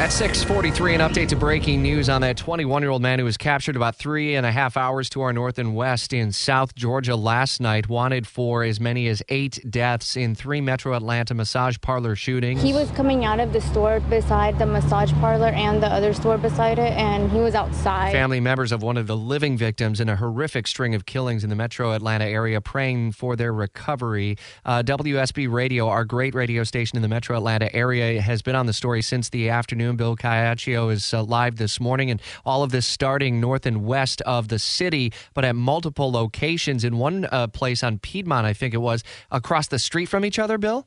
At 643, an update to breaking news on that 21 year old man who was captured about three and a half hours to our north and west in South Georgia last night, wanted for as many as eight deaths in three metro Atlanta massage parlor shootings. He was coming out of the store beside the massage parlor and the other store beside it, and he was outside. Family members of one of the living victims in a horrific string of killings in the metro Atlanta area praying for their recovery. Uh, WSB Radio, our great radio station in the metro Atlanta area, has been on the story since the afternoon. Bill Caiaccio is uh, live this morning, and all of this starting north and west of the city, but at multiple locations. In one uh, place on Piedmont, I think it was, across the street from each other, Bill?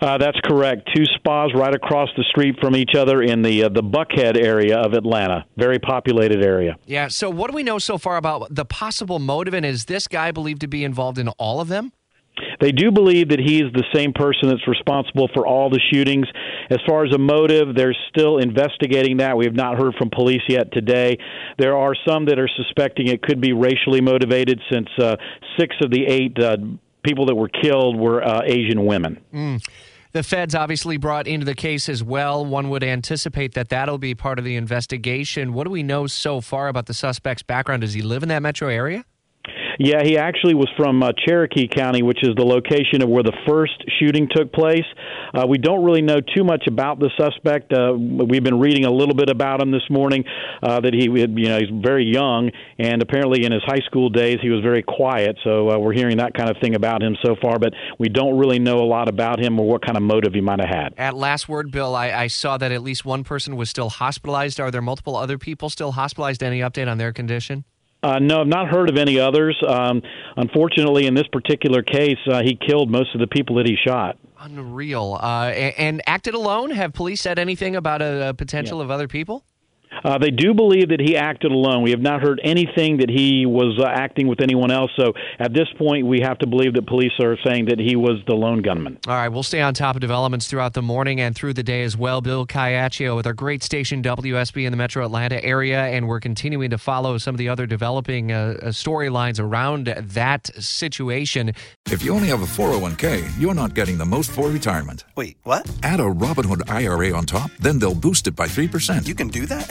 Uh, that's correct. Two spas right across the street from each other in the uh, the Buckhead area of Atlanta, very populated area. Yeah. So, what do we know so far about the possible motive? And is this guy believed to be involved in all of them? They do believe that he's the same person that's responsible for all the shootings. As far as a motive, they're still investigating that. We have not heard from police yet today. There are some that are suspecting it could be racially motivated since uh, six of the eight uh, people that were killed were uh, Asian women. Mm. The feds obviously brought into the case as well. One would anticipate that that'll be part of the investigation. What do we know so far about the suspect's background? Does he live in that metro area? Yeah, he actually was from uh, Cherokee County, which is the location of where the first shooting took place. Uh, we don't really know too much about the suspect. Uh, we've been reading a little bit about him this morning. Uh, that he, had, you know, he's very young, and apparently in his high school days he was very quiet. So uh, we're hearing that kind of thing about him so far, but we don't really know a lot about him or what kind of motive he might have had. At last word, Bill, I, I saw that at least one person was still hospitalized. Are there multiple other people still hospitalized? Any update on their condition? Uh, no, I've not heard of any others. Um, unfortunately, in this particular case, uh, he killed most of the people that he shot. Unreal. Uh, and, and, acted alone? Have police said anything about a, a potential yeah. of other people? Uh, they do believe that he acted alone. We have not heard anything that he was uh, acting with anyone else. So at this point, we have to believe that police are saying that he was the lone gunman. All right, we'll stay on top of developments throughout the morning and through the day as well. Bill Caiaccio with our great station WSB in the Metro Atlanta area, and we're continuing to follow some of the other developing uh, uh storylines around that situation. If you only have a 401k, you're not getting the most for retirement. Wait, what? Add a Robinhood IRA on top, then they'll boost it by 3%. You can do that?